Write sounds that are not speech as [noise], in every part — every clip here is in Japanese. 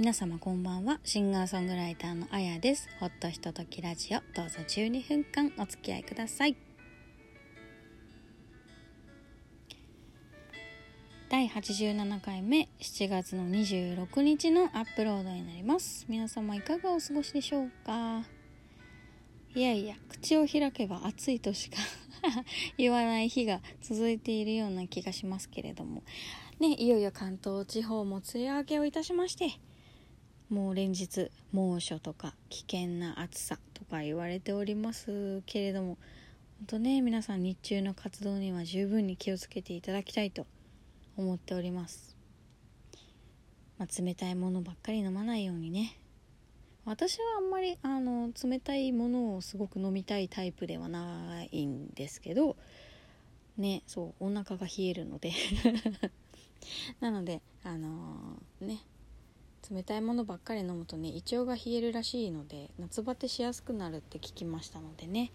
皆様こんばんは。シンガーソングライターのあやです。ほっとひとときラジオ。どうぞ12分間お付き合いください。第87回目。7月の26日のアップロードになります。皆様いかがお過ごしでしょうか？いやいや口を開けば暑いとしか [laughs] 言わない日が続いているような気がしますけれども。ねいよいよ関東地方も梅雨明けをいたしましてもう連日猛暑とか危険な暑さとか言われておりますけれども本当ね皆さん日中の活動には十分に気をつけていただきたいと思っております、まあ、冷たいものばっかり飲まないようにね。私はあんまりあの冷たいものをすごく飲みたいタイプではないんですけどねそうお腹が冷えるので。[laughs] なのであのー、ね冷たいものばっかり飲むとね胃腸が冷えるらしいので夏バテしやすくなるって聞きましたのでね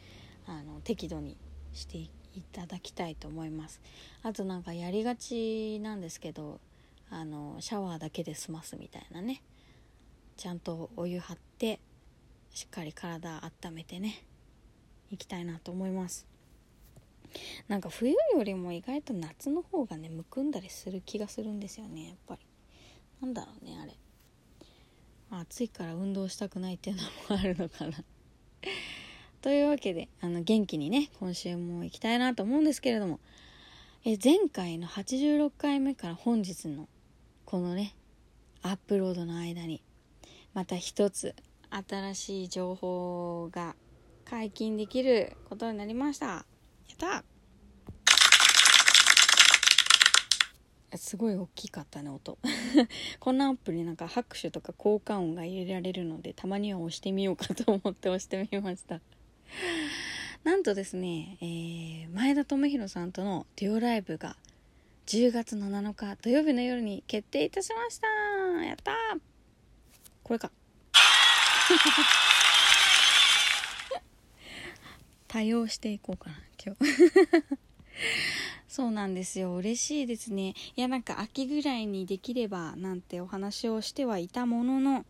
あの適度にしていただきたいと思います。あとなんかやりがちなんですけどあのシャワーだけで済ますみたいなね。ちゃんとお湯張ってしっかり体温めてね行きたいなと思います。なんか冬よりも意外と夏の方がねむくんだりする気がするんですよねやっぱり。なんだろうねあれ。暑いから運動したくないっていうのもあるのかな。[laughs] というわけであの元気にね今週も行きたいなと思うんですけれども。え前回の86回目から本日のこのねアップロードの間にまた一つ新しい情報が解禁できることになりました。やったすごい大きかったね音。[laughs] こんなアプリなんか拍手とか効果音が入れられるのでたまには押してみようかと思って押してみました。なんとですね、えー、前田智弘さんとのデュオライブが10月の7日土曜日の夜に決定いたしました。やったこれか。[laughs] 多用していこうかな今日。[laughs] そうなんですよ。嬉しいですね。いやなんか秋ぐらいにできればなんてお話をしてはいたものの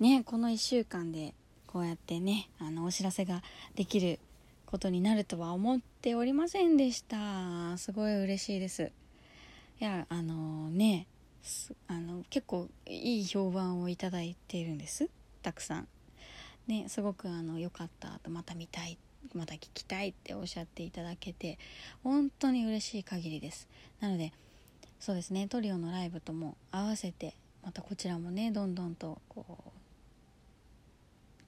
ねこの1週間でこうやってねあのお知らせができることになるとは思っておりませんでした。すごい嬉しいです。いやあのねあの結構いい評判をいただいているんです。たくさん。ねすごくあの良かったとまた見たいってまた聞きたいっておっしゃっていただけて本当に嬉しい限りですなのでそうですねトリオのライブとも合わせてまたこちらもねどんどんとこう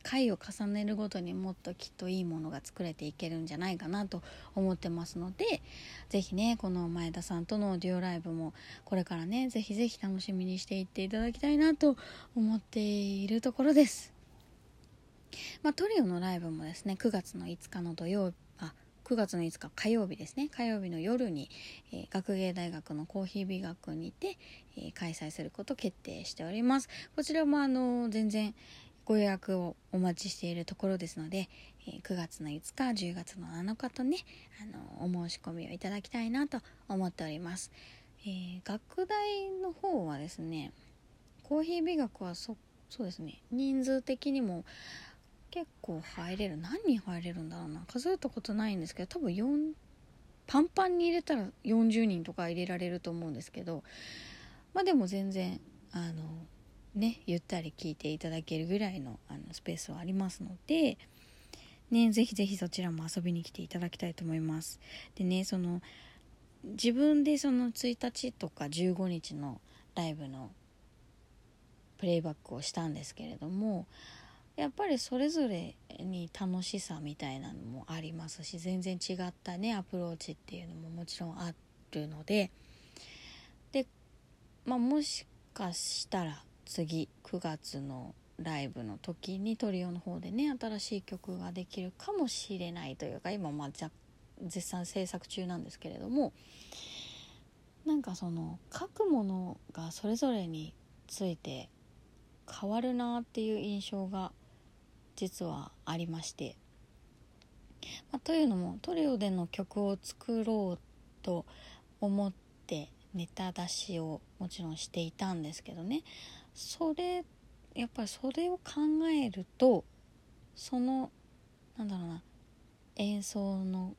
回を重ねるごとにもっときっといいものが作れていけるんじゃないかなと思ってますので是非ねこの前田さんとのデュオライブもこれからね是非是非楽しみにしていっていただきたいなと思っているところです。まあ、トリオのライブもですね9月の5日の土曜あ9月の5日火曜日ですね。火曜日の夜に、えー、学芸大学のコーヒー美学にて、えー、開催することを決定しております。こちらもあの全然ご予約をお待ちしているところですので、えー、9月の5日10月の7日とねあのお申し込みをいただきたいなと思っております、え学大の方はですねコーヒー美学はそそうですね人数的にも結構入れる。何人入れるんだろうな。数えたことないんですけど多分4パンパンに入れたら40人とか入れられると思うんですけどまあでも全然あのねゆったり聞いていただけるぐらいのあのスペースはありますのでねぜひぜひそちらも遊びに来ていただきたいと思います。でねその自分でその1日とか15日のライブのプレイバックをしたんですけれどもやっぱりそれぞれに楽しさみたいなのもありますし全然違ったねアプローチっていうのももちろんあるので。で、まあ、もしかしたら次9月のライブの時にトリオの方でね新しい曲ができるかもしれないというか今まあ絶賛制作中なんですけれども。なんかその書くものがそれぞれについて変わるなっていう印象が実はありまして、まあ、というのもトリオでの曲を作ろうと思ってネタ出しをもちろんしていたんですけどね。それやっぱりそれを考えるとそのなんだろうな演奏の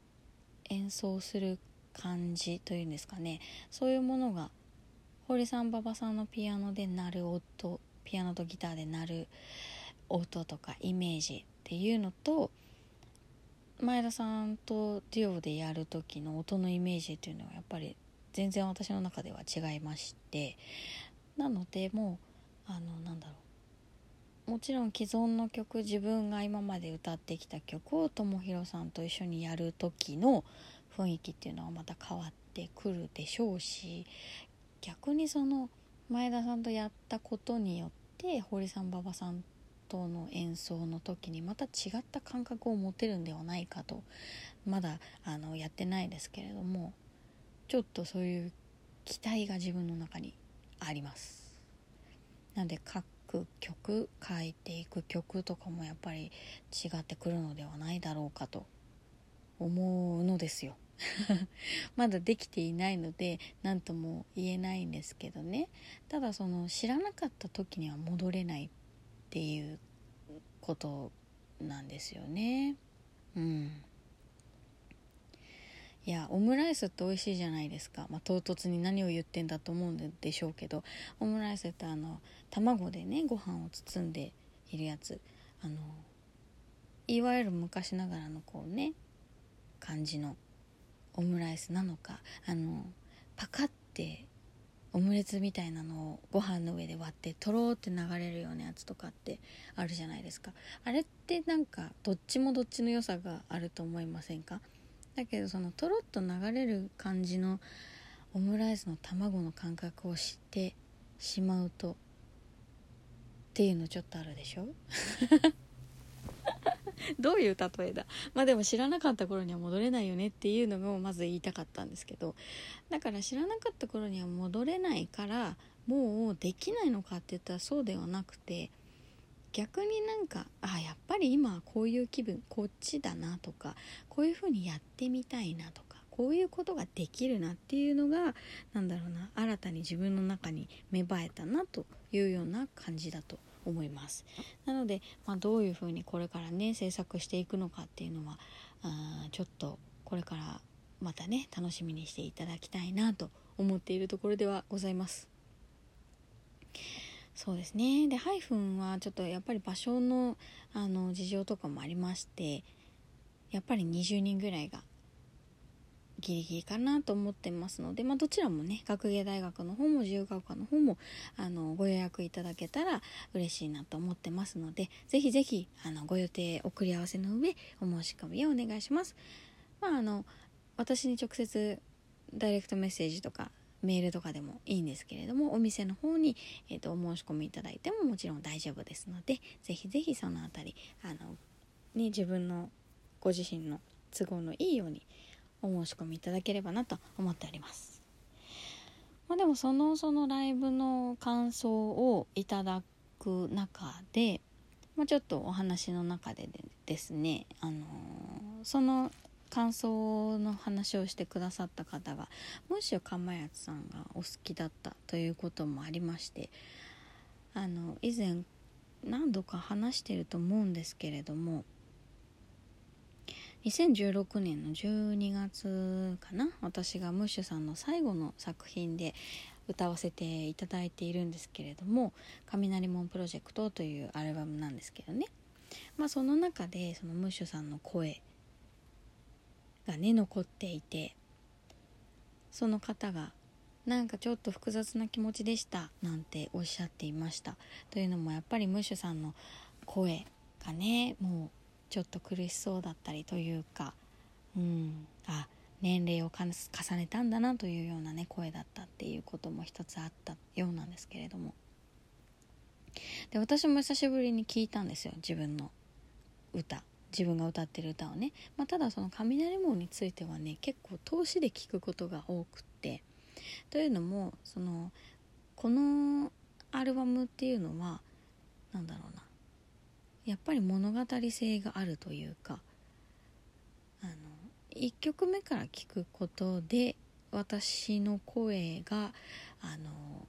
演奏する感じというんですかね。そういうものが堀さん馬場さんのピアノで鳴る音ピアノとギターで鳴る音とかイメージっていうのと前田さんとデュオでやる時の音のイメージっていうのはやっぱり全然私の中では違いましてなのでもうあのなんだろう。もちろん既存の曲自分が今まで歌ってきた曲をともひろさんと一緒にやる時の雰囲気っていうのはまた変わってくるでしょうし逆にその前田さんとやったことによって堀さん馬場さんとの演奏の時にまた違った感覚を持てるんではないかとまだあのやってないですけれどもちょっとそういう期待が自分の中にあります。なんで各曲書いていく曲とかもやっぱり違ってくるのではないだろうかと思うのですよ。[laughs] まだできていないので何とも言えないんですけどね。ただその知らなかった時には戻れないっていうことなんですよね。うん。いやオムライスって美味しいじゃないですか、まあ、唐突に何を言ってんだと思うんでしょうけどオムライスってあの卵でねご飯を包んでいるやつ。あのいわゆる昔ながらのこうね感じのオムライスなのかあのパカッてオムレツみたいなのをご飯の上で割ってとろーって流れるようなやつとかってあるじゃないですか。あれってなんかどっちもどっちの良さがあると思いませんか？だけどそのとろっと流れる感じのオムライスの卵の感覚を知ってしまうとっていうのちょっとあるでしょ？[laughs] [laughs] どういう例えだ？まあでも知らなかった頃には戻れないよねっていうのをまず言いたかったんですけどだから知らなかった頃には戻れないからもうできないのかって言ったらそうではなくて逆になんかあやっぱり今はこういう気分こっちだなとかこういうふうにやってみたいなとかこういうことができるなっていうのが何だろうな新たに自分の中に芽生えたなというような感じだと思います。なので、まあ、どういうふうにこれからね制作していくのかっていうのはあちょっとこれからまたね楽しみにしていただきたいなと思っているところではございます。そうですね。でハイフンはちょっとやっぱり場所のあの事情とかもありましてやっぱり20人ぐらいがギリギリかなと思ってますので、まあ、どちらもね学芸大学の方も自由が丘の方もあのご予約いただけたら嬉しいなと思ってますのでぜひぜひあのご予定送り合わせの上お申し込みをお願いします。まあ、あの私に直接ダイレクトメッセージとかメールとかでもいいんですけれどもお店の方に、えーと、お申し込みいただいてももちろん大丈夫ですのでぜひぜひその辺りあの、ね、自分のご自身の都合のいいようにお申し込みいただければなと思っております。まあ、でもそのそのライブの感想をいただく中で、まあ、ちょっとお話の中でですね、あのー、その感想の話をしてくださった方がムッシュかまやつさんがお好きだったということもありましてあの以前何度か話してると思うんですけれども2016年の12月かな私がムッシュさんの最後の作品で歌わせていただいているんですけれども「雷門プロジェクト」というアルバムなんですけどね。まあその中でそのムッシュさんの声がね残っていてその方がなんかちょっと複雑な気持ちでしたなんておっしゃっていました。というのもやっぱりムッシュさんの声がねもうちょっと苦しそうだったりというか、うん、あ年齢を重ねたんだなというようなね声だったっていうことも一つあったようなんですけれどもで私も久しぶりに聞いたんですよ自分の歌自分が歌ってる歌をね、まあ、ただその雷門についてはね結構通しで聞くことが多くってというのもそのこのアルバムっていうのは何だろうなやっぱり物語性があるというかあの1曲目から聞くことで私の声があの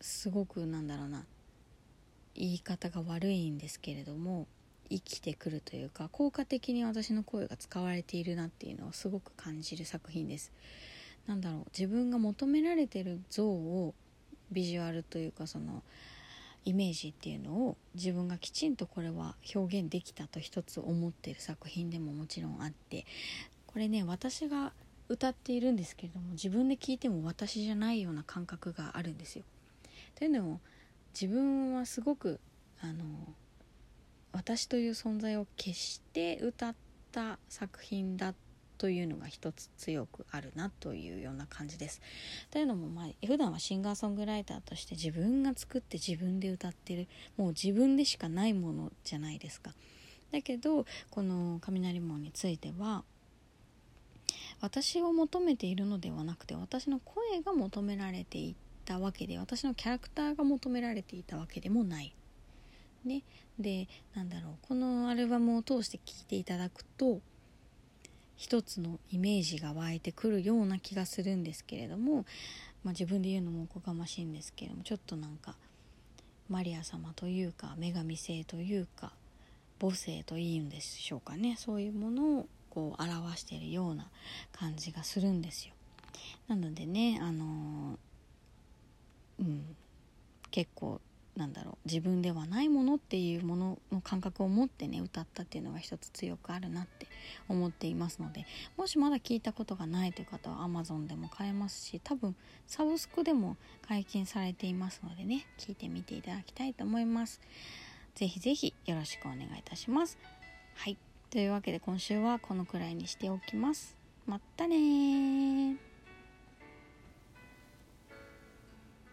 すごくなんだろうな言い方が悪いんですけれども生きてくるというか効果的に私の声が使われているなっていうのをすごく感じる作品です。なんだろう自分が求められてる像をビジュアルというかそのイメージっていうのを自分がきちんとこれは表現できたと一つ思ってる作品でももちろんあってこれね私が歌っているんですけれども自分で聞いても私じゃないような感覚があるんですよ。というのも自分はすごくあの私という存在を消して歌った作品だったというのが一つ強くあるなというような感じです。というのも、まあ、普段はシンガーソングライターとして自分が作って自分で歌ってるもう自分でしかないものじゃないですか。だけどこの雷門については私を求めているのではなくて私の声が求められていたわけで私のキャラクターが求められていたわけでもない。ね、でなんだろうこのアルバムを通して聴いていただくと一つのイメージが湧いてくるような気がするんですけれども、まあ、自分で言うのもおこがましいんですけれどもちょっとなんかマリア様というか女神性というか母性というんでしょうかねそういうものをこう表しているような感じがするんですよ。なのでねあの、うん結構なんだろう自分ではないものっていうものの感覚を持ってね歌ったっていうのが一つ強くあるなって思っていますのでもしまだ聞いたことがないという方は Amazon でも買えますし多分サブスクでも解禁されていますのでね聞いてみていただきたいと思います。是非是非よろしくお願いいたします。はい。というわけで今週はこのくらいにしておきます。まったね